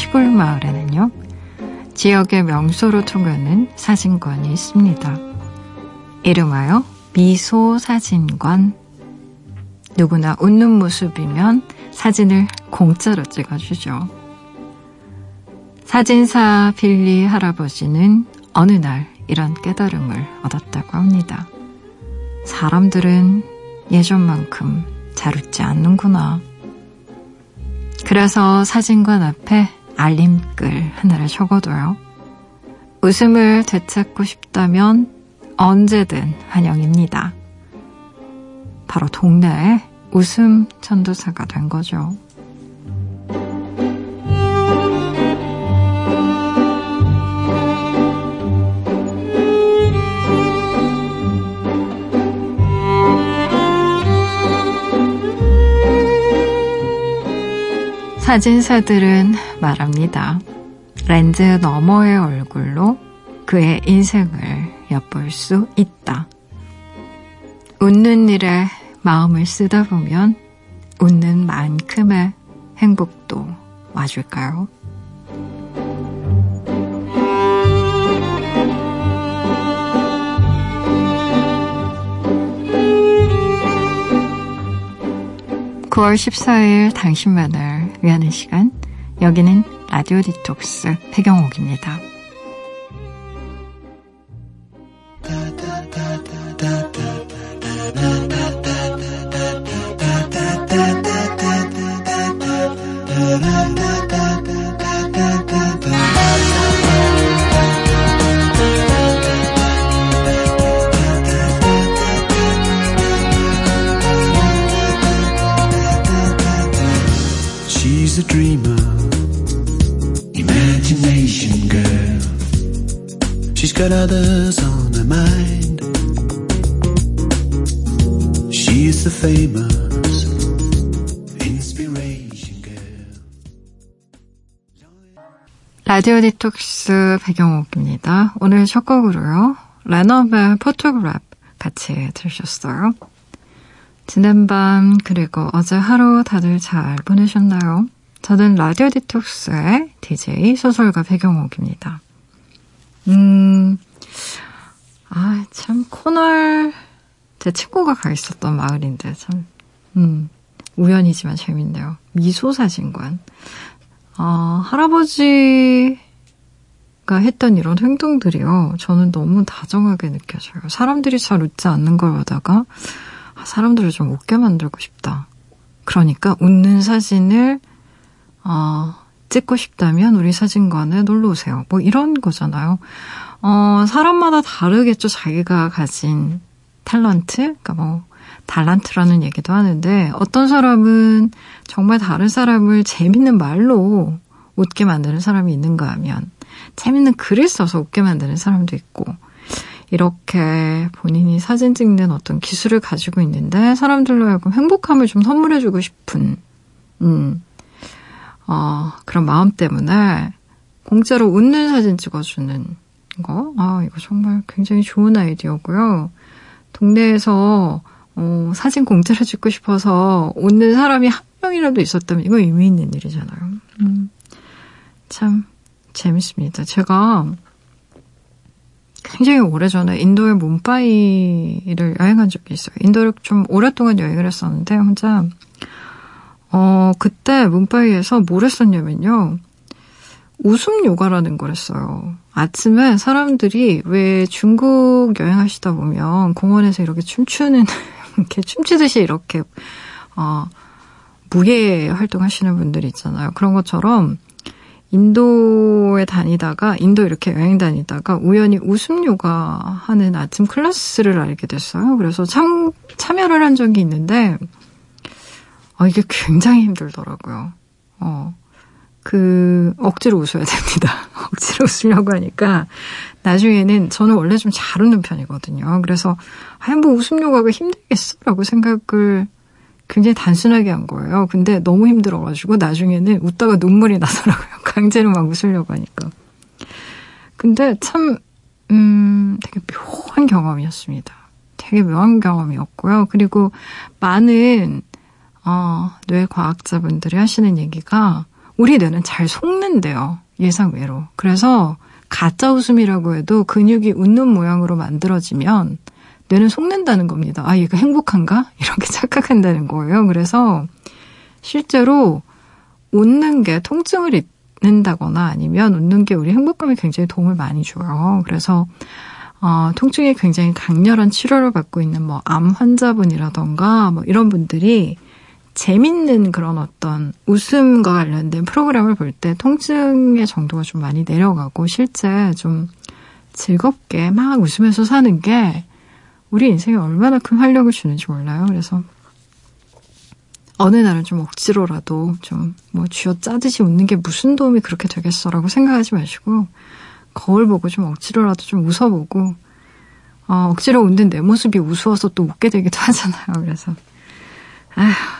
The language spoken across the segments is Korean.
시골 마을에는요, 지역의 명소로 통하는 사진관이 있습니다. 이름하여 미소 사진관. 누구나 웃는 모습이면 사진을 공짜로 찍어주죠. 사진사 빌리 할아버지는 어느 날 이런 깨달음을 얻었다고 합니다. 사람들은 예전만큼 잘 웃지 않는구나. 그래서 사진관 앞에 알림글 하나를 적어둬요. 웃음을 되찾고 싶다면 언제든 환영입니다. 바로 동네에 웃음 전도사가 된 거죠. 사진사들은 말합니다. 렌즈 너머의 얼굴로 그의 인생을 엿볼 수 있다. 웃는 일에 마음을 쓰다 보면 웃는 만큼의 행복도 와줄까요? 9월 14일 당신만을 위하는 시간. 여기는 라디오 디톡스 배경옥입니다. 라디오 디톡스 백영옥입니다. 오늘 첫 곡으로요. 레너벨 Photograph 같이 들으셨어요. 지난 밤 그리고 어제 하루 다들 잘 보내셨나요? 저는 라디오 디톡스의 DJ 소설가 백영옥입니다. 음, 아, 참, 코널, 제 친구가 가 있었던 마을인데, 참, 음, 우연이지만 재밌네요. 미소사진관. 아, 할아버지가 했던 이런 행동들이요. 저는 너무 다정하게 느껴져요. 사람들이 잘 웃지 않는 걸 보다가, 아, 사람들을 좀 웃게 만들고 싶다. 그러니까 웃는 사진을, 어, 찍고 싶다면 우리 사진관에 놀러 오세요. 뭐 이런 거잖아요. 어, 사람마다 다르겠죠. 자기가 가진 탤런트? 그러니까 뭐, 달란트라는 얘기도 하는데, 어떤 사람은 정말 다른 사람을 재밌는 말로 웃게 만드는 사람이 있는가 하면, 재밌는 글을 써서 웃게 만드는 사람도 있고, 이렇게 본인이 사진 찍는 어떤 기술을 가지고 있는데, 사람들로 하여금 행복함을 좀 선물해주고 싶은, 음, 어, 그런 마음 때문에 공짜로 웃는 사진 찍어주는 거. 아, 이거 정말 굉장히 좋은 아이디어고요. 동네에서 어, 사진 공짜로 찍고 싶어서 웃는 사람이 한 명이라도 있었다면 이거 의미 있는 일이잖아요. 음, 참 재밌습니다. 제가 굉장히 오래전에 인도의 뭄바이를 여행한 적이 있어요. 인도를 좀 오랫동안 여행을 했었는데 혼자 어, 그때 문바이에서 뭘 했었냐면요. 웃음 요가라는 걸 했어요. 아침에 사람들이 왜 중국 여행하시다 보면 공원에서 이렇게 춤추는, 이렇게 춤추듯이 이렇게, 어, 무예 활동하시는 분들이 있잖아요. 그런 것처럼 인도에 다니다가, 인도 이렇게 여행 다니다가 우연히 웃음 요가 하는 아침 클래스를 알게 됐어요. 그래서 참, 참여를 한 적이 있는데, 어, 이게 굉장히 힘들더라고요. 어, 그, 억지로 웃어야 됩니다. 억지로 웃으려고 하니까, 나중에는, 저는 원래 좀 잘 웃는 편이거든요. 그래서, 아, 뭐 웃음 요가가 힘들겠어? 라고 생각을 굉장히 단순하게 한 거예요. 근데 너무 힘들어가지고, 나중에는 웃다가 눈물이 나더라고요. 강제로 막 웃으려고 하니까. 근데 참, 음, 되게 묘한 경험이었습니다. 되게 묘한 경험이었고요. 그리고 많은 어, 뇌 과학자분들이 하시는 얘기가 우리 뇌는 잘 속는데요. 예상외로. 그래서 가짜 웃음이라고 해도 근육이 웃는 모양으로 만들어지면 뇌는 속는다는 겁니다. 아, 얘가 행복한가? 이렇게 착각한다는 거예요. 그래서 실제로 웃는 게 통증을 잊는다거나 아니면 웃는 게 우리 행복감에 굉장히 도움을 많이 줘요. 그래서 어, 통증이 굉장히 강렬한 치료를 받고 있는 뭐 암 환자분이라던가 뭐 이런 분들이 재밌는 그런 어떤 웃음과 관련된 프로그램을 볼 때 통증의 정도가 좀 많이 내려가고 실제 좀 즐겁게 막 웃으면서 사는 게 우리 인생에 얼마나 큰 활력을 주는지 몰라요. 그래서 어느 날은 좀 억지로라도 좀 뭐 쥐어 짜듯이 웃는 게 무슨 도움이 그렇게 되겠어라고 생각하지 마시고 거울 보고 좀 억지로라도 좀 웃어보고 어, 억지로 웃는 내 모습이 우스워서 또 웃게 되기도 하잖아요. 그래서 아휴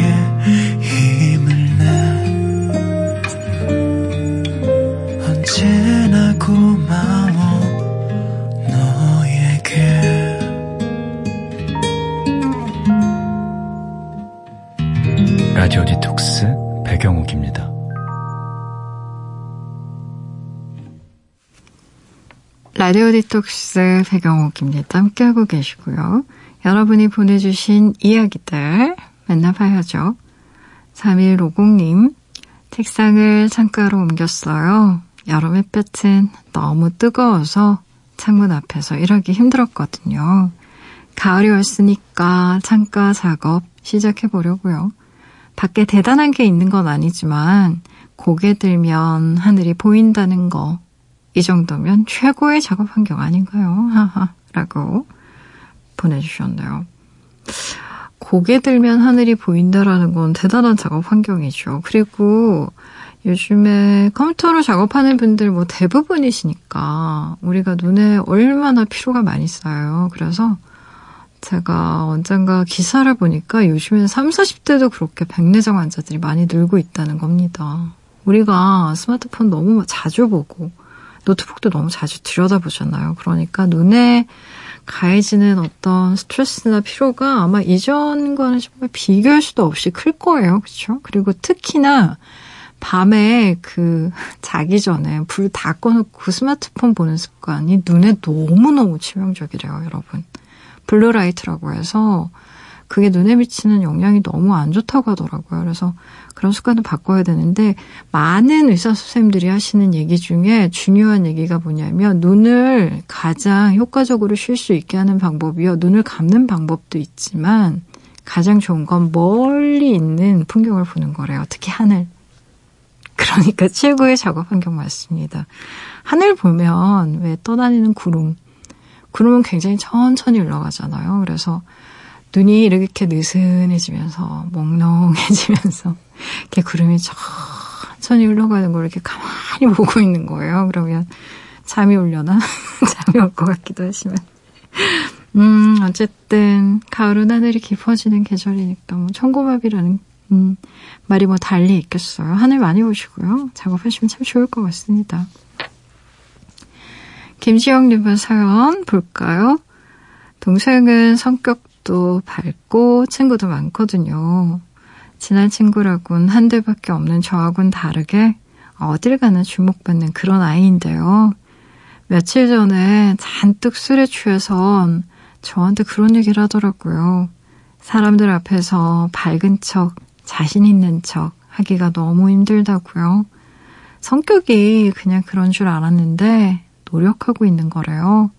라디오 디톡스 백영옥입니다. 라디오 디톡스 백영옥입니다. 함께하고 계시고요. 여러분이 보내주신 이야기들 맨날 봐야죠. 3150님, 책상을 창가로 옮겼어요. 여름 햇볕은 너무 뜨거워서 창문 앞에서 일하기 힘들었거든요. 가을이 왔으니까 창가 작업 시작해 보려고요. 밖에 대단한 게 있는 건 아니지만 고개 들면 하늘이 보인다는 거. 이 정도면 최고의 작업 환경 아닌가요? 하하. 라고 보내주셨네요. 고개 들면 하늘이 보인다라는 건 대단한 작업 환경이죠. 그리고 요즘에 컴퓨터로 작업하는 분들 뭐 대부분이시니까 우리가 눈에 얼마나 피로가 많이 쌓여요. 그래서 제가 언젠가 기사를 보니까 요즘엔 3, 40대도 그렇게 백내장 환자들이 많이 늘고 있다는 겁니다. 우리가 스마트폰 너무 자주 보고 노트북도 너무 자주 들여다보잖아요. 그러니까 눈에 가해지는 어떤 스트레스나 피로가 아마 이전과는 정말 비교할 수도 없이 클 거예요. 그렇죠? 그리고 특히나 밤에 그 자기 전에 불 다 꺼놓고 스마트폰 보는 습관이 눈에 너무너무 치명적이래요, 여러분. blue light라고 해서 그게 눈에 미치는 영향이 너무 안 좋다고 하더라고요. 그래서 그런 습관을 바꿔야 되는데 많은 의사 선생님들이 하시는 얘기 중에 중요한 얘기가 뭐냐면 눈을 가장 효과적으로 쉴 수 있게 하는 방법이요. 눈을 감는 방법도 있지만 가장 좋은 건 멀리 있는 풍경을 보는 거래요. 특히 하늘. 그러니까 최고의 작업 환경 맞습니다. 하늘 보면 왜 떠다니는 구름 구름은 굉장히 천천히 흘러가잖아요. 그래서 눈이 이렇게 느슨해지면서 몽롱해지면서 이렇게 구름이 천천히 흘러가는 걸 이렇게 가만히 보고 있는 거예요. 그러면 잠이 오려나? 잠이 올 것 같기도 하지만. 음, 어쨌든, 가을은 하늘이 깊어지는 계절이니까, 뭐, 청고마비라는, 음, 말이 뭐 달리 있겠어요. 하늘 많이 보시고요. 작업하시면 참 좋을 것 같습니다. 김지영님의 사연 볼까요? 동생은 성격도 밝고 친구도 많거든요. 친한 친구라곤 한 대밖에 없는 저하고는 다르게 어딜 가나 주목받는 그런 아이인데요. 며칠 전에 잔뜩 술에 취해서 저한테 그런 얘기를 하더라고요. 사람들 앞에서 밝은 척, 자신 있는 척 하기가 너무 힘들다고요. 성격이 그냥 그런 줄 알았는데 노력하고 있는 거래요.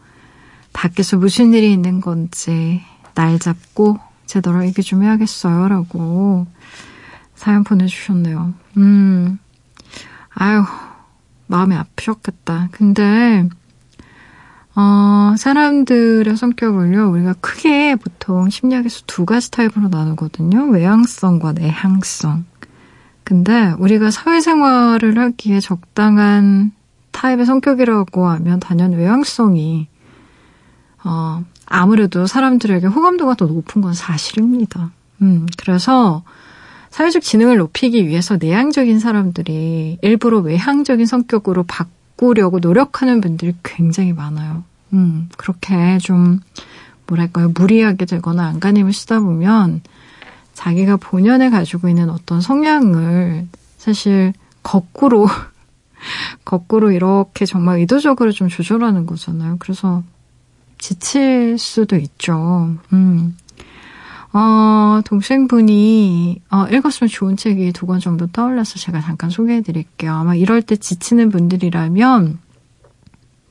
밖에서 무슨 일이 있는 건지 날 잡고 제대로 얘기 좀 해야겠어요. 라고 사연 보내주셨네요. 음, 아유, 마음이 아프셨겠다. 근데, 어, 사람들의 성격을요, 우리가 크게 보통 심리학에서 두 가지 타입으로 나누거든요. 외향성과 내향성. 근데 우리가 사회생활을 하기에 적당한 타입의 성격이라고 하면 단연 외향성이, 어, 아무래도 사람들에게 호감도가 더 높은 건 사실입니다. 음, 그래서 사회적 지능을 높이기 위해서 내향적인 사람들이 일부러 외향적인 성격으로 바꾸려고 노력하는 분들이 굉장히 많아요. 음, 그렇게 좀, 뭐랄까요, 무리하게 되거나 안간힘을 쓰다 보면 자기가 본연에 가지고 있는 어떤 성향을 사실 거꾸로, 거꾸로 이렇게 정말 의도적으로 좀 조절하는 거잖아요. 그래서 지칠 수도 있죠. 음. 어, 동생분이 어, 읽었으면 좋은 책이 두 권 정도 떠올라서 제가 잠깐 소개해 드릴게요. 아마 이럴 때 지치는 분들이라면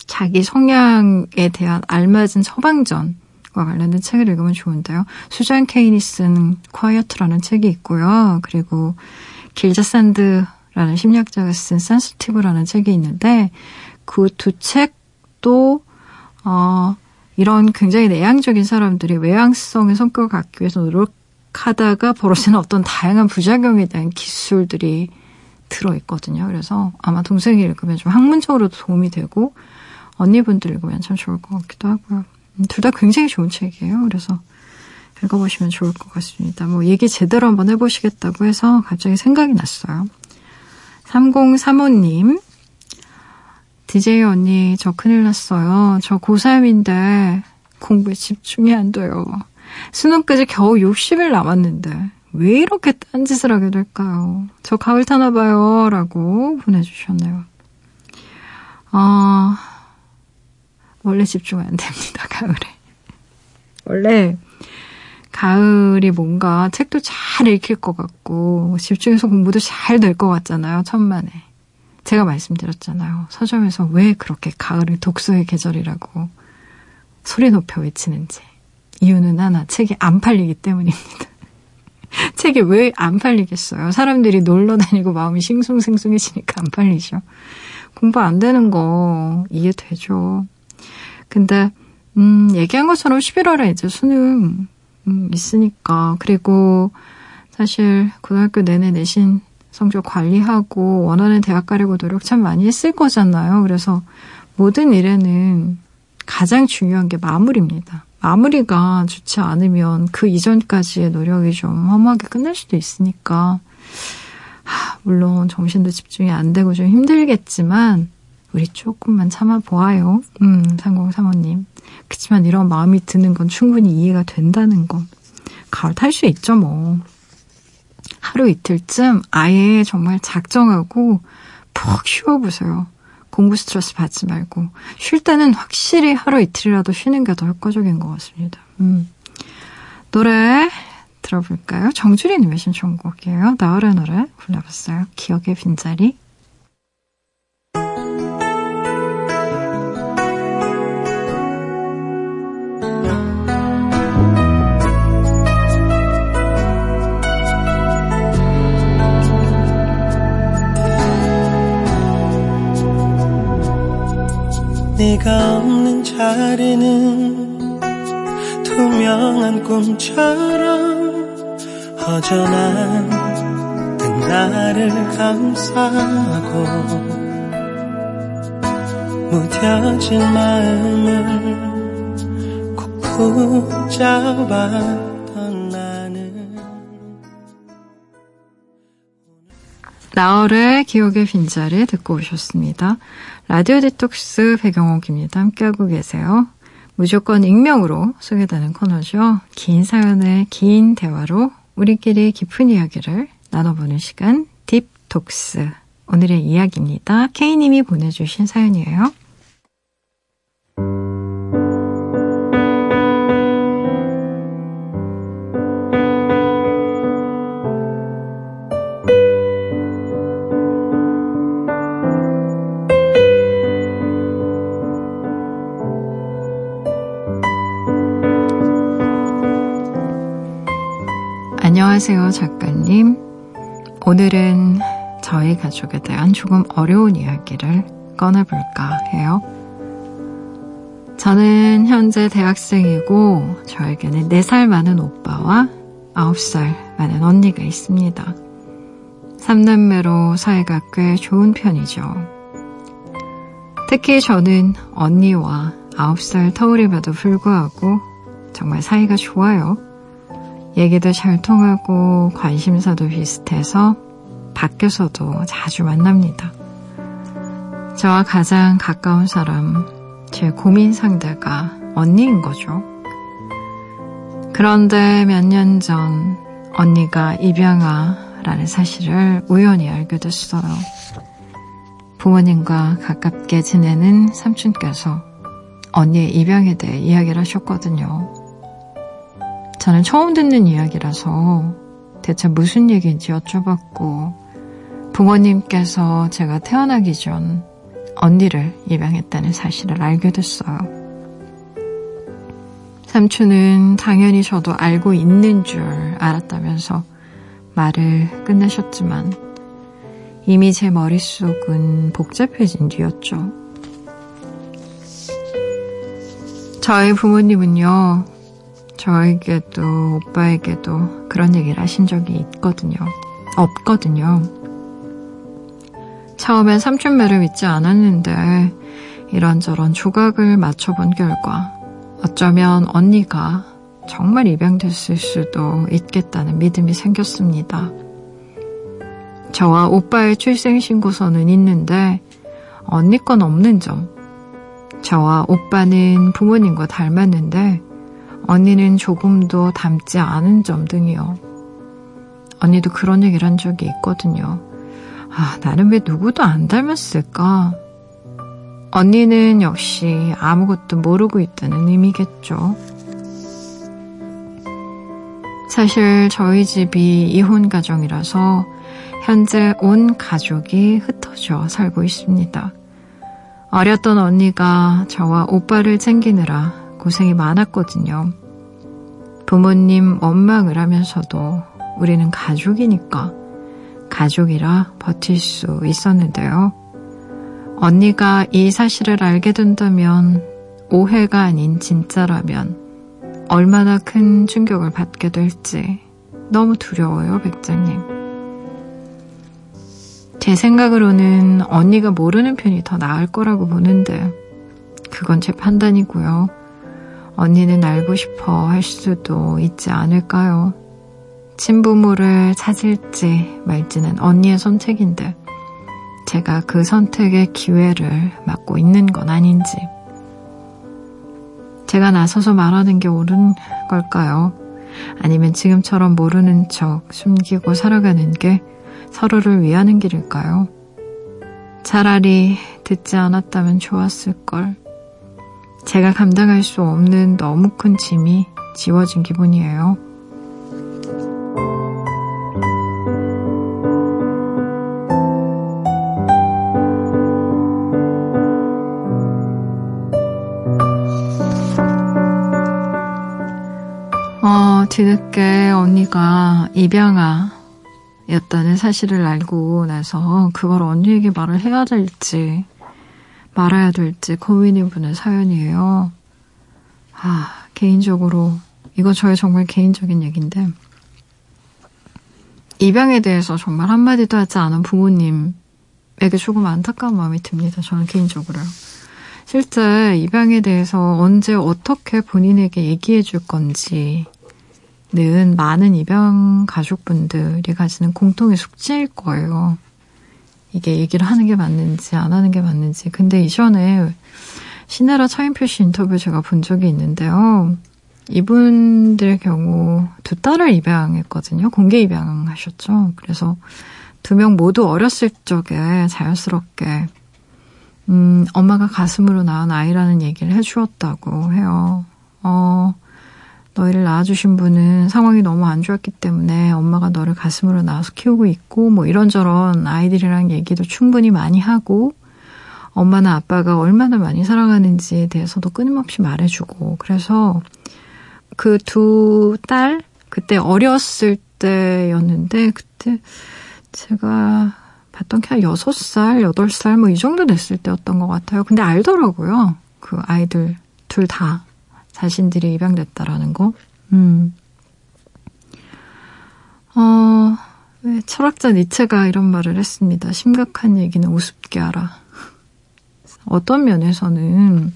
자기 성향에 대한 알맞은 처방전과 관련된 책을 읽으면 좋은데요. 수잔 케이니 쓴 콰이어트라는 책이 있고요. 그리고 길자 산드 라는 심리학자가 쓴 센스티브라는 책이 있는데 그 두 책도 어, 이런 굉장히 내향적인 사람들이 외향성의 성격을 갖기 위해서 노력하다가 벌어지는 어떤 다양한 부작용에 대한 기술들이 들어 있거든요. 그래서 아마 동생이 읽으면 좀 학문적으로도 도움이 되고 언니분들 읽으면 참 좋을 것 같기도 하고요. 음, 둘다 굉장히 좋은 책이에요. 그래서 읽어보시면 좋을 것 같습니다. 뭐 얘기 제대로 한번 해보시겠다고 해서 갑자기 생각이 났어요. 3035님, DJ 언니, 저 큰일 났어요. 저 고3인데 공부에 집중이 안 돼요. 수능까지 겨우 60일 남았는데 왜 이렇게 딴짓을 하게 될까요? 저 가을 타나 봐요. 라고 보내주셨네요. 아, 원래 집중 안 됩니다. 가을에. 원래 가을이 뭔가 책도 잘 읽힐 것 같고 집중해서 공부도 잘 될 것 같잖아요. 천만에. 제가 말씀드렸잖아요. 서점에서 왜 그렇게 가을을 독서의 계절이라고 소리 높여 외치는지. 이유는 하나, 책이 안 팔리기 때문입니다. 책이 왜 안 팔리겠어요? 사람들이 놀러 다니고 마음이 싱숭생숭해지니까 안 팔리죠. 공부 안 되는 거 이해되죠. 근데, 음, 얘기한 것처럼 11월에 이제 수능, 음, 있으니까. 그리고 사실 고등학교 내내 내신 성적 관리하고 원하는 대학 가려고 노력 참 많이 했을 거잖아요. 그래서 모든 일에는 가장 중요한 게 마무리입니다. 마무리가 좋지 않으면 그 이전까지의 노력이 좀 허무하게 끝날 수도 있으니까, 하, 물론 정신도 집중이 안 되고 좀 힘들겠지만, 우리 조금만 참아보아요. 음, 3035님. 그치만 이런 마음이 드는 건 충분히 이해가 된다는 거. 가을 탈 수 있죠, 뭐. 하루 이틀쯤 아예 정말 작정하고 푹 쉬어보세요. 공부 스트레스 받지 말고. 쉴 때는 확실히 하루 이틀이라도 쉬는 게 더 효과적인 것 같습니다. 음. 노래 들어볼까요? 정주리님의 신청곡이에요. 나얼의 노래 골라봤어요. 기억의 빈자리. 네가 없는 자리는 투명한 꿈처럼 허전한 나를 감싸고 무뎌진 마음을 꼭 붙잡았 나얼의 기억의 빈자리 듣고 오셨습니다. 라디오 디톡스 배경옥입니다. 함께하고 계세요. 무조건 익명으로 소개되는 코너죠. 긴 사연의 긴 대화로 우리끼리 깊은 이야기를 나눠보는 시간 딥톡스. 오늘의 이야기입니다. K님이 보내주신 사연이에요. 안녕하세요, 작가님. 오늘은 저희 가족에 대한 조금 어려운 이야기를 꺼내볼까 해요. 저는 현재 대학생이고 저에게는 4살 많은 오빠와 9살 많은 언니가 있습니다. 3남매로 사이가 꽤 좋은 편이죠. 특히 저는 언니와 9살 터울임에도 불구하고 정말 사이가 좋아요. 얘기도 잘 통하고 관심사도 비슷해서 밖에서도 자주 만납니다. 저와 가장 가까운 사람, 제 고민 상대가 언니인 거죠. 그런데 몇 년 전 언니가 입양아라는 사실을 우연히 알게 됐어요. 부모님과 가깝게 지내는 삼촌께서 언니의 입양에 대해 이야기를 하셨거든요. 저는 처음 듣는 이야기라서 대체 무슨 얘기인지 여쭤봤고 부모님께서 제가 태어나기 전 언니를 입양했다는 사실을 알게 됐어요. 삼촌은 당연히 저도 알고 있는 줄 알았다면서 말을 끝내셨지만 이미 제 머릿속은 복잡해진 뒤였죠. 저희 부모님은요, 저에게도 오빠에게도 그런 얘기를 하신 적이 있거든요. 없거든요. 처음엔 삼촌매를 믿지 않았는데 이런저런 조각을 맞춰본 결과 어쩌면 언니가 정말 입양됐을 수도 있겠다는 믿음이 생겼습니다. 저와 오빠의 출생신고서는 있는데 언니 건 없는 점. 저와 오빠는 부모님과 닮았는데 언니는 조금도 닮지 않은 점 등이요. 언니도 그런 얘기를 한 적이 있거든요. 아, 나는 왜 누구도 안 닮았을까? 언니는 역시 아무것도 모르고 있다는 의미겠죠. 사실 저희 집이 이혼 가정이라서 현재 온 가족이 흩어져 살고 있습니다. 어렸던 언니가 저와 오빠를 챙기느라 고생이 많았거든요. 부모님 원망을 하면서도 우리는 가족이니까 가족이라 버틸 수 있었는데요. 언니가 이 사실을 알게 된다면 오해가 아닌 진짜라면 얼마나 큰 충격을 받게 될지 너무 두려워요, 백장님. 제 생각으로는 언니가 모르는 편이 더 나을 거라고 보는데 그건 제 판단이고요. 언니는 알고 싶어 할 수도 있지 않을까요? 친부모를 찾을지 말지는 언니의 선택인데 제가 그 선택의 기회를 맡고 있는 건 아닌지. 제가 나서서 말하는 게 옳은 걸까요? 아니면 지금처럼 모르는 척 숨기고 살아가는 게 서로를 위하는 길일까요? 차라리 듣지 않았다면 좋았을걸. 제가 감당할 수 없는 너무 큰 짐이 지워진 기분이에요. 뒤늦게 언니가 입양아 였다는 사실을 알고 나서 그걸 언니에게 말을 해야 될지 말아야 될지 고민이 분의 사연이에요. 아, 개인적으로 이거 저의 정말 개인적인 얘기인데 입양에 대해서 정말 한마디도 하지 않은 부모님에게 조금 안타까운 마음이 듭니다. 저는 개인적으로요. 실제 입양에 대해서 언제 어떻게 본인에게 얘기해 줄 건지 는 많은 입양 가족분들이 가지는 공통의 숙제일 거예요. 이게 얘기를 하는 게 맞는지 안 하는 게 맞는지. 근데 이전에 시네라 차인표 씨 인터뷰 제가 본 적이 있는데요. 이분들 경우 두 딸을 입양했거든요. 공개 입양하셨죠. 그래서 두 명 모두 어렸을 적에 자연스럽게 음, 엄마가 가슴으로 낳은 아이라는 얘기를 해주었다고 해요. 어, 너희를 낳아주신 분은 상황이 너무 안 좋았기 때문에 엄마가 너를 가슴으로 낳아서 키우고 있고 뭐 이런저런 아이들이랑 얘기도 충분히 많이 하고 엄마나 아빠가 얼마나 많이 사랑하는지에 대해서도 끊임없이 말해주고 그래서 그 두 딸 그때 어렸을 때였는데 그때 제가 봤던 게 한 6살, 8살 뭐 이 정도 됐을 때였던 것 같아요. 근데 알더라고요. 그 아이들 둘 다 자신들이 입양됐다라는 거. 음. 어, 왜 철학자 니체가 이런 말을 했습니다. 심각한 얘기는 우습게 하라. 어떤 면에서는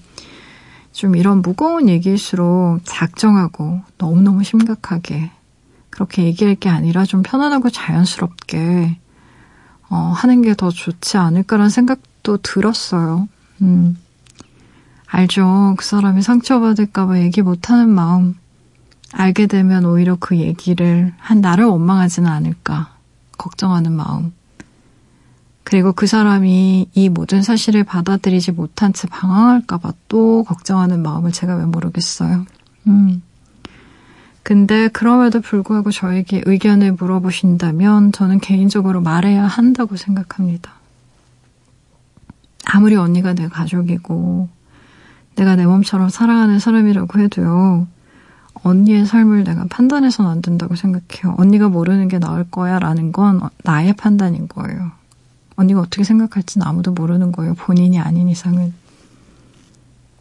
좀 이런 무거운 얘기일수록 작정하고 너무너무 심각하게 그렇게 얘기할 게 아니라 좀 편안하고 자연스럽게 어, 하는 게 더 좋지 않을까라는 생각도 들었어요. 음. 알죠. 그 사람이 상처받을까봐 얘기 못하는 마음. 알게 되면 오히려 그 얘기를 한 나를 원망하지는 않을까. 걱정하는 마음. 그리고 그 사람이 이 모든 사실을 받아들이지 못한 채 방황할까봐 또 걱정하는 마음을 제가 왜 모르겠어요. 음. 근데 그럼에도 불구하고 저에게 의견을 물어보신다면 저는 개인적으로 말해야 한다고 생각합니다. 아무리 언니가 내 가족이고 내가 내 몸처럼 사랑하는 사람이라고 해도요. 언니의 삶을 내가 판단해서는 안 된다고 생각해요. 언니가 모르는 게 나을 거야 라는 건 나의 판단인 거예요. 언니가 어떻게 생각할지는 아무도 모르는 거예요. 본인이 아닌 이상은.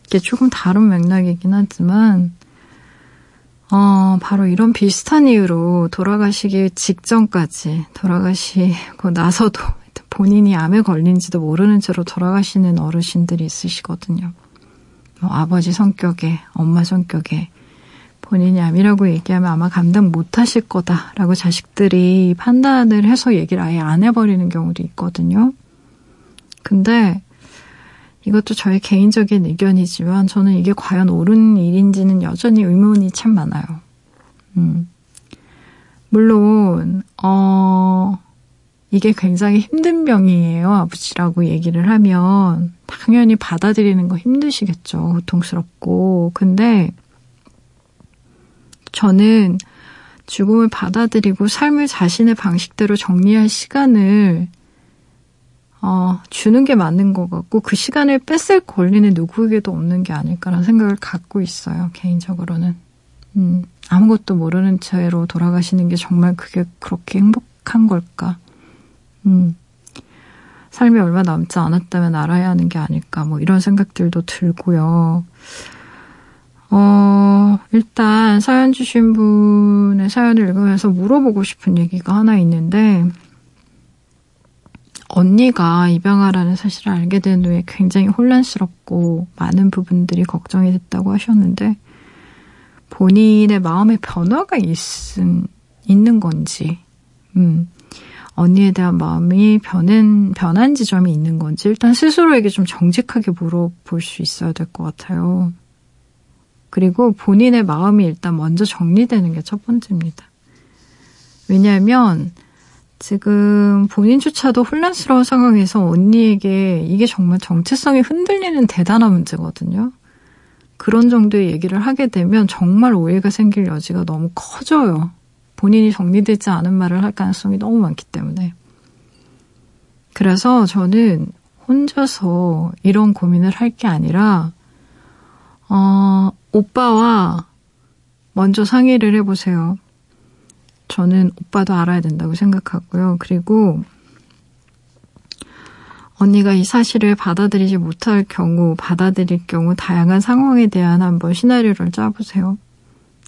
이게 조금 다른 맥락이긴 하지만 어, 바로 이런 비슷한 이유로 돌아가시기 직전까지 돌아가시고 나서도 본인이 암에 걸린지도 모르는 채로 돌아가시는 어르신들이 있으시거든요. 뭐 아버지 성격에, 엄마 성격에 본인이 암이라고 얘기하면 아마 감당 못 하실 거다라고 자식들이 판단을 해서 얘기를 아예 안 해버리는 경우도 있거든요. 근데 이것도 저의 개인적인 의견이지만 저는 이게 과연 옳은 일인지는 여전히 의문이 참 많아요. 음. 물론, 어, 이게 굉장히 힘든 병이에요. 아버지라고 얘기를 하면 당연히 받아들이는 거 힘드시겠죠. 고통스럽고. 근데 저는 죽음을 받아들이고 삶을 자신의 방식대로 정리할 시간을 어, 주는 게 맞는 것 같고 그 시간을 뺏을 권리는 누구에게도 없는 게 아닐까라는 생각을 갖고 있어요. 개인적으로는. 음, 아무것도 모르는 채로 돌아가시는 게 정말 그게 그렇게 행복한 걸까? 음, 삶이 얼마 남지 않았다면 알아야 하는 게 아닐까? 뭐 이런 생각들도 들고요. 어, 일단 사연 주신 분의 사연을 읽으면서 물어보고 싶은 얘기가 하나 있는데, 언니가 입양하라는 사실을 알게 된 후에 굉장히 혼란스럽고 많은 부분들이 걱정이 됐다고 하셨는데 본인의 마음의 변화가 있은, 있는 건지, 음, 언니에 대한 마음이 변한, 변한 지점이 있는 건지 일단 스스로에게 좀 정직하게 물어볼 수 있어야 될 것 같아요. 그리고 본인의 마음이 일단 먼저 정리되는 게 첫 번째입니다. 왜냐하면 지금 본인조차도 혼란스러운 상황에서 언니에게 이게 정말 정체성이 흔들리는 대단한 문제거든요. 그런 정도의 얘기를 하게 되면 정말 오해가 생길 여지가 너무 커져요. 본인이 정리되지 않은 말을 할 가능성이 너무 많기 때문에. 그래서 저는 혼자서 이런 고민을 할 게 아니라, 어, 오빠와 먼저 상의를 해보세요. 저는 오빠도 알아야 된다고 생각하고요. 그리고 언니가 이 사실을 받아들이지 못할 경우, 받아들일 경우 다양한 상황에 대한 한번 시나리오를 짜보세요.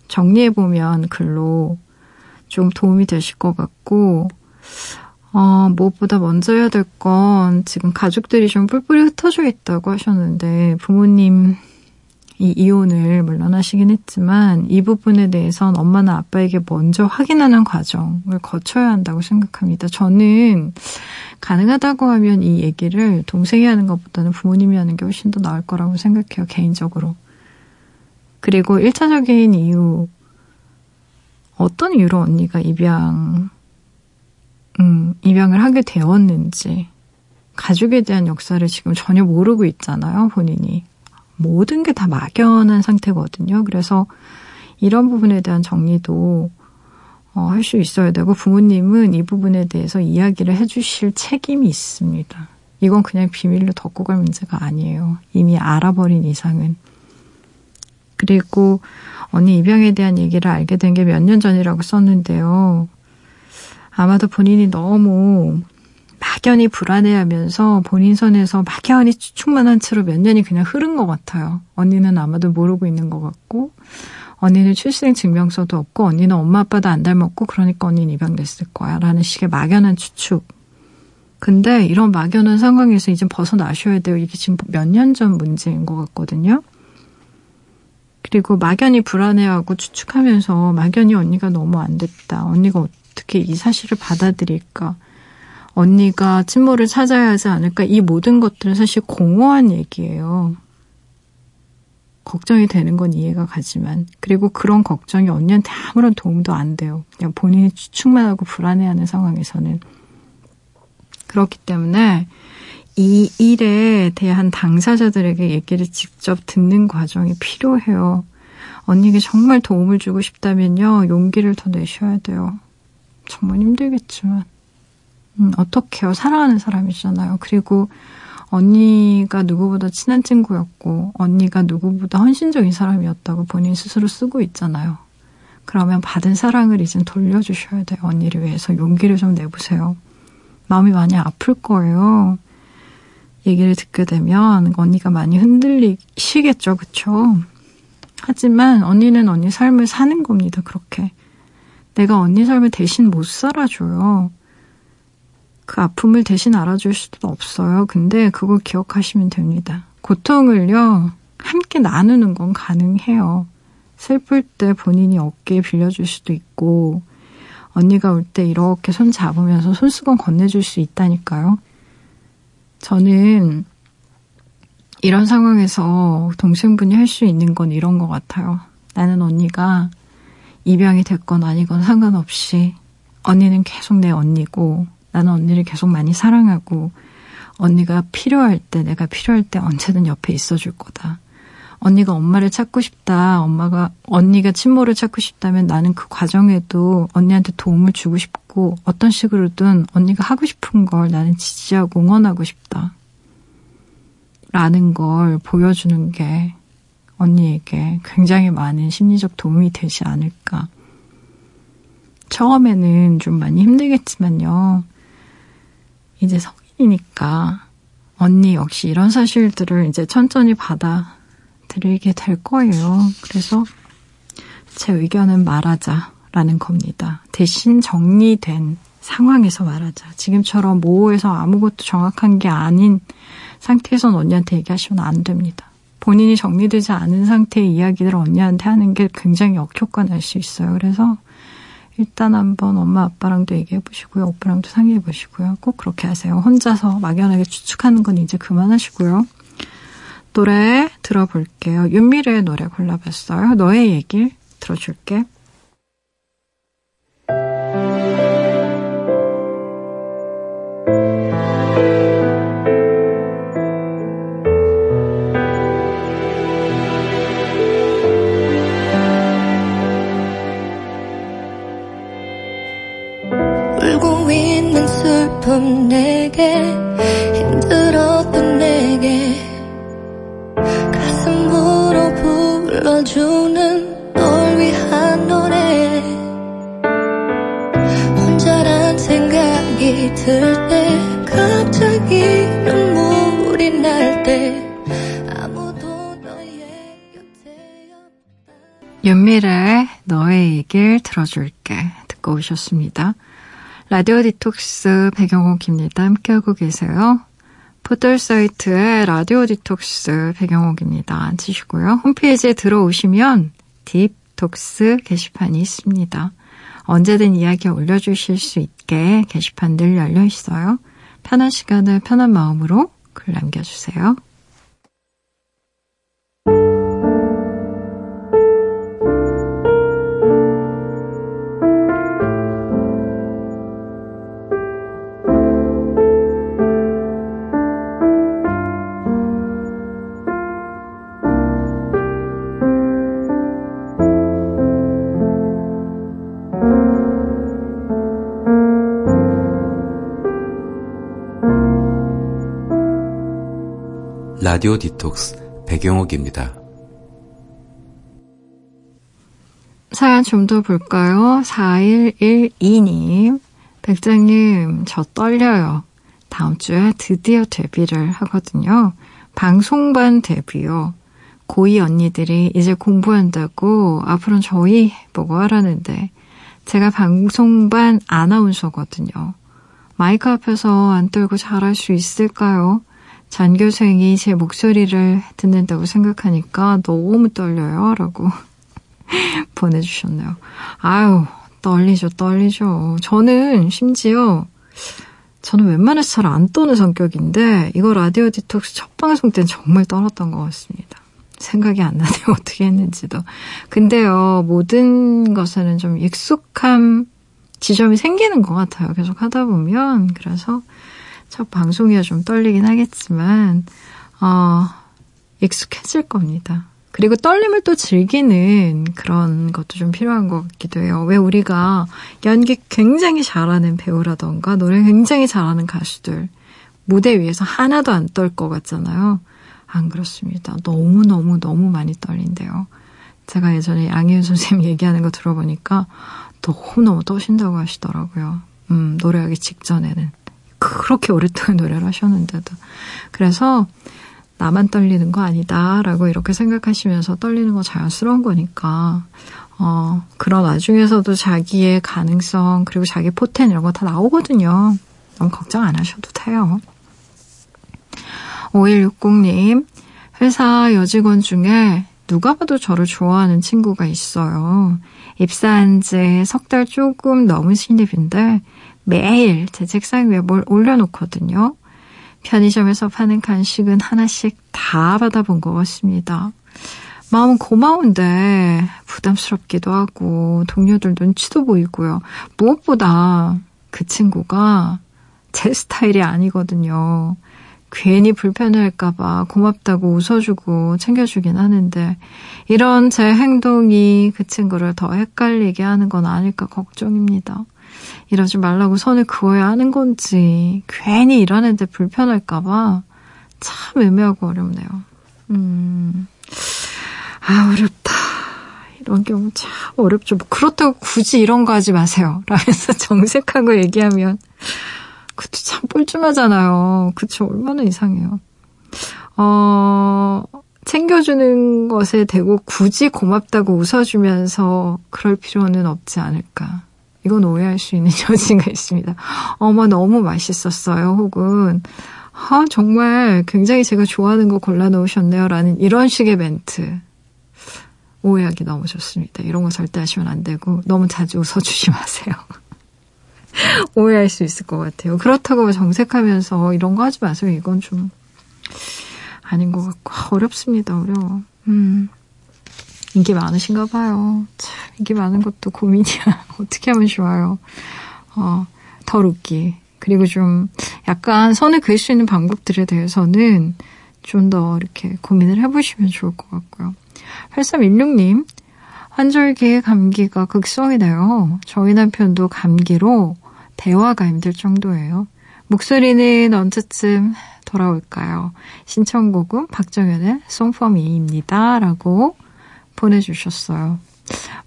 정리해보면 글로 좀 도움이 되실 것 같고, 어, 무엇보다 먼저 해야 될 건 지금 가족들이 좀 뿔뿔이 흩어져 있다고 하셨는데, 부모님 이 이혼을 물론 하시긴 했지만 이 부분에 대해선 엄마나 아빠에게 먼저 확인하는 과정을 거쳐야 한다고 생각합니다. 저는 가능하다고 하면 이 얘기를 동생이 하는 것보다는 부모님이 하는 게 훨씬 더 나을 거라고 생각해요, 개인적으로. 그리고 1차적인 이유, 어떤 이유로 언니가 입양, 음, 입양을 하게 되었는지, 가족에 대한 역사를 지금 전혀 모르고 있잖아요, 본인이. 모든 게 다 막연한 상태거든요. 그래서 이런 부분에 대한 정리도 어, 할 수 있어야 되고 부모님은 이 부분에 대해서 이야기를 해주실 책임이 있습니다. 이건 그냥 비밀로 덮고 갈 문제가 아니에요. 이미 알아버린 이상은. 그리고 언니 입양에 대한 얘기를 알게 된 게 몇 년 전이라고 썼는데요. 아마도 본인이 너무 막연히 불안해하면서 본인 선에서 막연히 추측만한 채로 몇 년이 그냥 흐른 것 같아요. 언니는 아마도 모르고 있는 것 같고, 언니는 출생 증명서도 없고, 언니는 엄마 아빠도 안 닮았고, 그러니까 언니는 입양됐을 거야. 라는 식의 막연한 추측. 근데 이런 막연한 상황에서 이제 벗어나셔야 돼요. 이게 지금 몇 년 전 문제인 것 같거든요. 그리고 막연히 불안해하고 추측하면서 막연히 언니가 너무 안 됐다. 언니가 어떻게 이 사실을 받아들일까. 언니가 친모를 찾아야 하지 않을까. 이 모든 것들은 사실 공허한 얘기예요. 걱정이 되는 건 이해가 가지만. 그리고 그런 걱정이 언니한테 아무런 도움도 안 돼요. 그냥 본인이 추측만 하고 불안해하는 상황에서는. 그렇기 때문에 이 일에 대한 당사자들에게 얘기를 직접 듣는 과정이 필요해요. 언니에게 정말 도움을 주고 싶다면요, 용기를 더 내셔야 돼요. 정말 힘들겠지만. 음, 어떡해요. 사랑하는 사람이잖아요. 그리고 언니가 누구보다 친한 친구였고, 언니가 누구보다 헌신적인 사람이었다고 본인 스스로 쓰고 있잖아요. 그러면 받은 사랑을 이젠 돌려주셔야 돼요. 언니를 위해서 용기를 좀 내보세요. 마음이 많이 아플 거예요. 얘기를 듣게 되면 언니가 많이 흔들리시겠죠, 그쵸? 하지만 언니는 언니 삶을 사는 겁니다, 그렇게. 내가 언니 삶을 대신 못 살아줘요. 그 아픔을 대신 알아줄 수도 없어요. 근데 그걸 기억하시면 됩니다. 고통을요, 함께 나누는 건 가능해요. 슬플 때 본인이 어깨에 빌려줄 수도 있고, 언니가 올 때 이렇게 손 잡으면서 손수건 건네줄 수 있다니까요. 저는 이런 상황에서 동생분이 할 수 있는 건 이런 것 같아요. 나는 언니가 입양이 됐건 아니건 상관없이 언니는 계속 내 언니고 나는 언니를 계속 많이 사랑하고 언니가 필요할 때 내가 필요할 때 언제든 옆에 있어줄 거다. 언니가 엄마를 찾고 싶다. 엄마가 언니가 친모를 찾고 싶다면 나는 그 과정에도 언니한테 도움을 주고 싶고 어떤 식으로든 언니가 하고 싶은 걸 나는 지지하고 응원하고 싶다. 라는 걸 보여주는 게 언니에게 굉장히 많은 심리적 도움이 되지 않을까. 처음에는 좀 많이 힘들겠지만요. 이제 성인이니까 언니 역시 이런 사실들을 이제 천천히 받아 드리게 될 거예요. 그래서 제 의견은 말하자라는 겁니다. 대신 정리된 상황에서 말하자. 지금처럼 모호해서 아무것도 정확한 게 아닌 상태에선 언니한테 얘기하시면 안 됩니다. 본인이 정리되지 않은 상태의 이야기를 언니한테 하는 게 굉장히 역효과 날 수 있어요. 그래서 일단 한번 엄마 아빠랑도 얘기해 보시고요. 오빠랑도 상의해 보시고요. 꼭 그렇게 하세요. 혼자서 막연하게 추측하는 건 이제 그만하시고요. 노래 들어볼게요. 윤미래의 노래 골라봤어요. 너의 얘길 들어줄게. 울고 있는 슬픔 내게 힘들었던 내게 불러주는 널 위한 노래 혼자란 생각이 들 때 갑자기 눈물이 날 때 아무도 너의 곁에 없다 윤미래의 너의 얘길 들어줄게 듣고 오셨습니다. 라디오 디톡스 백영옥입니다. 함께하고 계세요. 포털 사이트에 라디오 디톡스 백영옥입니다. 치시고요. 홈페이지에 들어오시면 딥톡스 게시판이 있습니다. 언제든 이야기 올려주실 수 있게 게시판 늘 열려 있어요. 편한 시간을 편한 마음으로 글 남겨주세요. 라디오 디톡스 배경옥입니다. 사연 좀 더 볼까요? 4112님. 백장님, 저 떨려요. 다음 주에 드디어 데뷔를 하거든요. 방송반 데뷔요. 고2 언니들이 이제 공부한다고 앞으로는 저희 보고 하라는데 제가 방송반 아나운서거든요. 마이크 앞에서 안 떨고 잘할 수 있을까요? 전교생이 제 목소리를 듣는다고 생각하니까 너무 떨려요. 라고 보내주셨네요. 아유, 떨리죠, 떨리죠. 저는 심지어, 저는 웬만해서 잘 안 떠는 성격인데, 이거 라디오 디톡스 첫 방송 때는 정말 떨었던 것 같습니다. 생각이 안 나네요. 어떻게 했는지도. 근데요, 모든 것에는 좀 익숙함 지점이 생기는 것 같아요. 계속 하다 보면. 그래서 첫 방송이야 좀 떨리긴 하겠지만, 어, 익숙해질 겁니다. 그리고 떨림을 또 즐기는 그런 것도 좀 필요한 것 같기도 해요. 왜 우리가 연기 굉장히 잘하는 배우라던가 노래 굉장히 잘하는 가수들 무대 위에서 하나도 안 떨 것 같잖아요. 안 그렇습니다. 너무너무 너무 많이 떨린대요. 제가 예전에 양희은 선생님 얘기하는 거 들어보니까 너무너무 떠신다고 하시더라고요. 음, 노래하기 직전에는. 그렇게 오랫동안 노래를 하셨는데도. 그래서 나만 떨리는 거 아니다라고 이렇게 생각하시면서 떨리는 거 자연스러운 거니까 어, 그런 와중에서도 자기의 가능성 그리고 자기 포텐 이런 거 다 나오거든요. 너무 걱정 안 하셔도 돼요. 5160님, 회사 여직원 중에 누가 봐도 저를 좋아하는 친구가 있어요. 입사한 지 석 달 조금 넘은 신입인데 매일 제 책상 위에 뭘 올려놓거든요. 편의점에서 파는 간식은 하나씩 다 받아본 것 같습니다. 마음은 고마운데 부담스럽기도 하고 동료들 눈치도 보이고요. 무엇보다 그 친구가 제 스타일이 아니거든요. 괜히 불편해할까봐 고맙다고 웃어주고 챙겨주긴 하는데 이런 제 행동이 그 친구를 더 헷갈리게 하는 건 아닐까 걱정입니다. 이러지 말라고 선을 그어야 하는 건지 괜히 일하는데 불편할까봐 참 애매하고 어렵네요. 음, 아 어렵다. 이런 경우 참 어렵죠. 뭐 그렇다고 굳이 이런 거 하지 마세요. 라면서 정색하고 얘기하면 그것도 참 뻘쭘하잖아요. 그쵸 얼마나 이상해요. 어, 챙겨주는 것에 대고 굳이 고맙다고 웃어주면서 그럴 필요는 없지 않을까. 이건 오해할 수 있는 여지가 있습니다. 어머, 너무 맛있었어요. 혹은, 아, 정말 굉장히 제가 좋아하는 거 골라놓으셨네요. 라는 이런 식의 멘트. 오해하기 너무 좋습니다. 이런 거 절대 하시면 안 되고, 너무 자주 웃어주지 마세요. 오해할 수 있을 것 같아요. 그렇다고 정색하면서 이런 거 하지 마세요. 이건 좀 아닌 것 같고, 어렵습니다. 어려워. 음. 인기 많으신가 봐요. 참, 인기 많은 것도 고민이야. 어떻게 하면 좋아요. 어, 덜 웃기. 그리고 좀 약간 선을 그을 수 있는 방법들에 대해서는 좀 더 이렇게 고민을 해보시면 좋을 것 같고요. 8316님, 환절기 감기가 극성이네요. 저희 남편도 감기로 대화가 힘들 정도예요. 목소리는 언제쯤 돌아올까요? 신청곡은 박정현의 송퍼미입니다. 라고 보내주셨어요.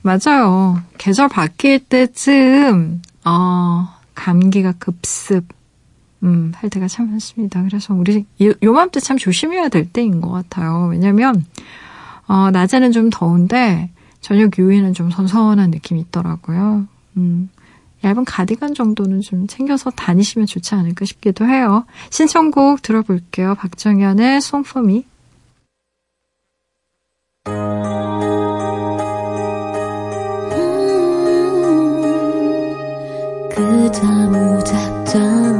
맞아요. 계절 바뀔 때쯤, 어, 감기가 급습, 음, 할 때가 참 많습니다. 그래서 우리 요, 요맘때 참 조심해야 될 때인 것 같아요. 왜냐면, 어, 낮에는 좀 더운데, 저녁 이후에는 좀 선선한 느낌이 있더라고요. 음, 얇은 가디건 정도는 좀 챙겨서 다니시면 좋지 않을까 싶기도 해요. 신청곡 들어볼게요. 박정현의 송포미. 그저 무작정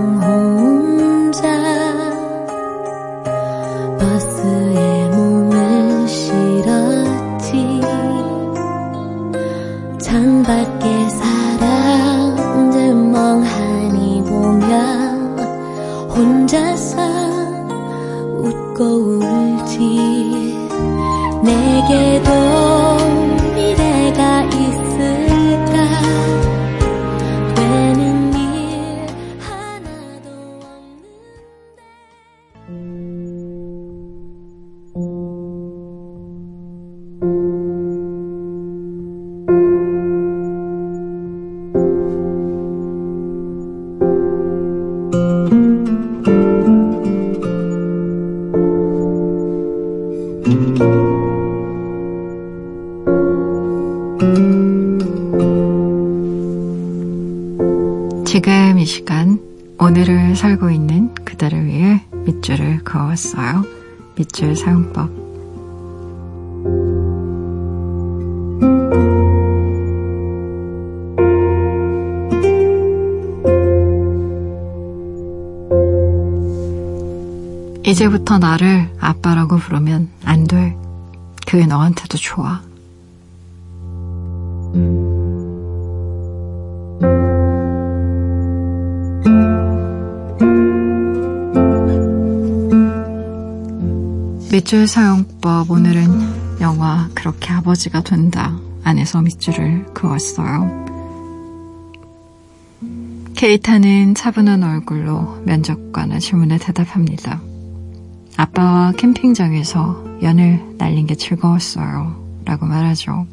이제부터 나를 아빠라고 부르면 안 돼. 그게 너한테도 좋아. 밑줄 사용법 오늘은 영화 그렇게 아버지가 된다 안에서 밑줄을 그었어요. 케이타는 차분한 얼굴로 면접관의 질문에 대답합니다. 아빠와 캠핑장에서 연을 날린 게 즐거웠어요. 라고 말하죠.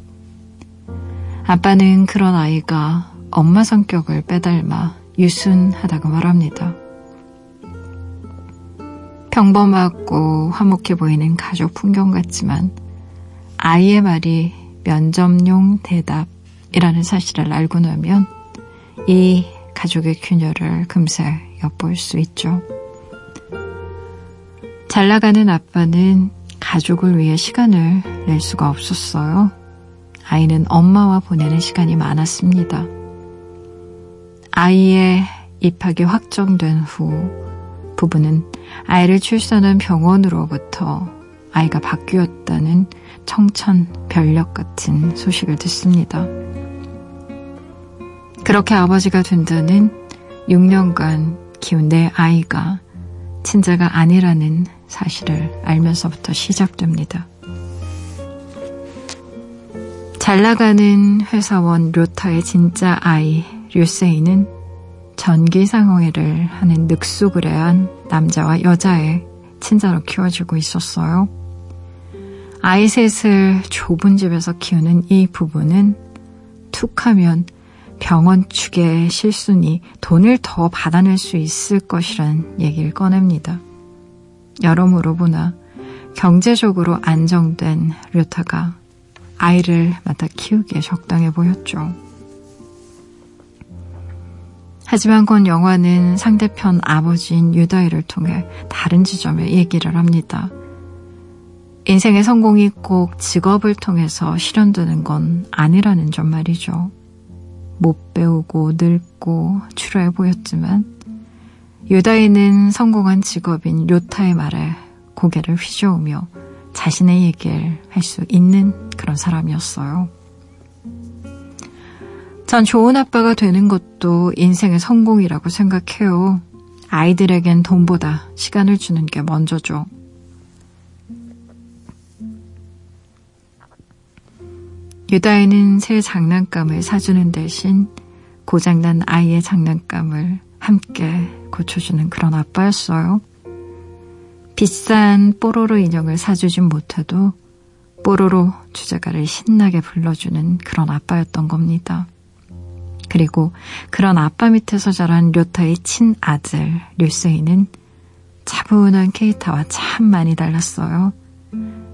아빠는 그런 아이가 엄마 성격을 빼닮아 유순하다고 말합니다. 평범하고 화목해 보이는 가족 풍경 같지만 아이의 말이 면접용 대답이라는 사실을 알고 나면 이 가족의 균열을 금세 엿볼 수 있죠. 잘 나가는 아빠는 가족을 위해 시간을 낼 수가 없었어요. 아이는 엄마와 보내는 시간이 많았습니다. 아이의 입학이 확정된 후 부부는 아이를 출산한 병원으로부터 아이가 바뀌었다는 청천벽력 같은 소식을 듣습니다. 그렇게 아버지가 된다는 6년간 키운 내 아이가 친자가 아니라는 사실을 알면서부터 시작됩니다. 잘 나가는 회사원 료타의 진짜 아이 류세이는 전기상회를 하는 늑수그레한 남자와 여자의 친자로 키워지고 있었어요. 아이 셋을 좁은 집에서 키우는 이 부부는 툭하면 병원 측의 실순이 돈을 더 받아낼 수 있을 것이란 얘기를 꺼냅니다. 여러모로 보나 경제적으로 안정된 류타가 아이를 맡아 키우기에 적당해 보였죠. 하지만 권 영화는 상대편 아버지인 유다이를 통해 다른 지점에 얘기를 합니다. 인생의 성공이 꼭 직업을 통해서 실현되는 건 아니라는 점 말이죠. 못 배우고 늙고 추러해 보였지만 유다이는 성공한 직업인 료타의 말에 고개를 휘저으며 자신의 얘기를 할 수 있는 그런 사람이었어요. 전 좋은 아빠가 되는 것도 인생의 성공이라고 생각해요. 아이들에겐 돈보다 시간을 주는 게 먼저죠. 유다이는 새 장난감을 사주는 대신 고장난 아이의 장난감을 함께 고쳐주는 그런 아빠였어요. 비싼 뽀로로 인형을 사주진 못해도 뽀로로 주제가를 신나게 불러주는 그런 아빠였던 겁니다. 그리고 그런 아빠 밑에서 자란 료타의 친아들 류세이는 차분한 케이타와 참 많이 달랐어요.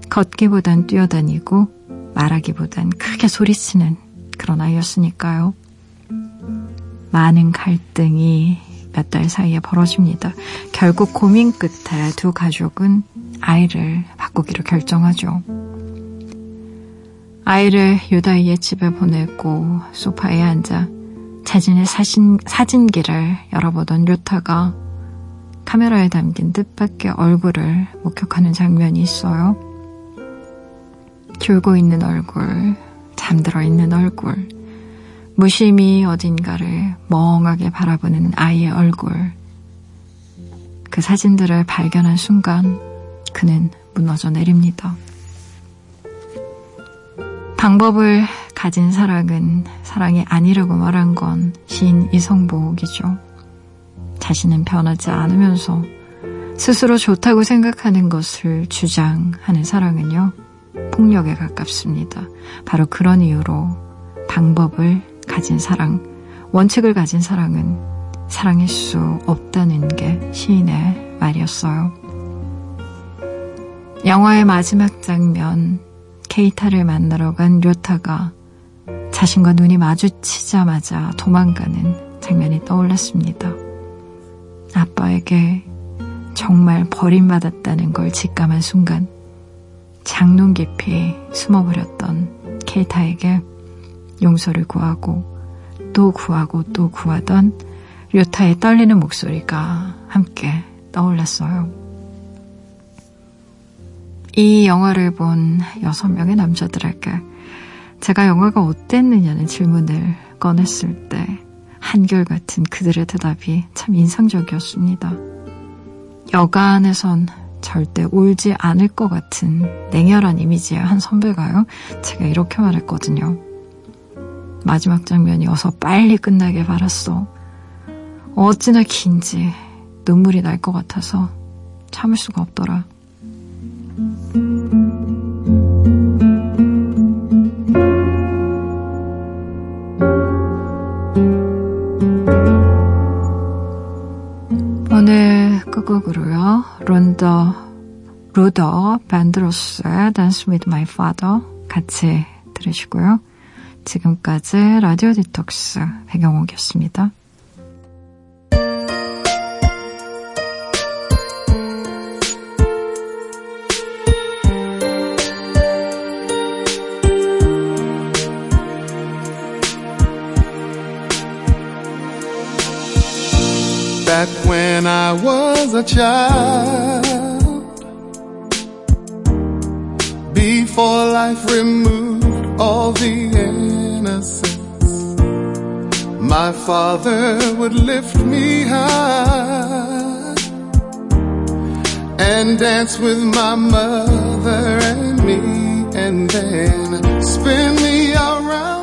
걷기보단 뛰어다니고 말하기보단 크게 소리치는 그런 아이였으니까요. 많은 갈등이 몇 달 사이에 벌어집니다. 결국 고민 끝에 두 가족은 아이를 바꾸기로 결정하죠. 아이를 유다이의 집에 보내고 소파에 앉아 자신의 사진, 사진기를 열어보던 료타가 카메라에 담긴 뜻밖의 얼굴을 목격하는 장면이 있어요. 졸고 있는 얼굴, 잠들어 있는 얼굴, 무심히 어딘가를 멍하게 바라보는 아이의 얼굴. 그 사진들을 발견한 순간 그는 무너져 내립니다. 방법을 가진 사랑은 사랑이 아니라고 말한 건 시인 이성복이죠. 자신은 변하지 않으면서 스스로 좋다고 생각하는 것을 주장하는 사랑은요, 폭력에 가깝습니다. 바로 그런 이유로 방법을 가진 사랑, 원칙을 가진 사랑은 사랑일 수 없다는 게 시인의 말이었어요. 영화의 마지막 장면, 케이타를 만나러 간 료타가 자신과 눈이 마주치자마자 도망가는 장면이 떠올랐습니다. 아빠에게 정말 버림받았다는 걸 직감한 순간 장롱 깊이 숨어버렸던 케이타에게 용서를 구하고 또 구하고 또 구하던 료타의 떨리는 목소리가 함께 떠올랐어요. 이 영화를 본 여섯 명의 남자들에게 제가 영화가 어땠느냐는 질문을 꺼냈을 때 한결같은 그들의 대답이 참 인상적이었습니다. 여간에선 절대 울지 않을 것 같은 냉혈한 이미지의 한 선배가요. 제가 이렇게 말했거든요. 마지막 장면이 어서 빨리 끝나게 바랐어. 어찌나 긴지 눈물이 날 것 같아서 참을 수가 없더라. 밴드로스의 Dance with My Father 같이 들으시고요. 지금까지 라디오 디톡스 배경옥이었습니다. back when I was a child. Life removed all the innocence, my father would lift me high and dance with my mother and me and then spin me around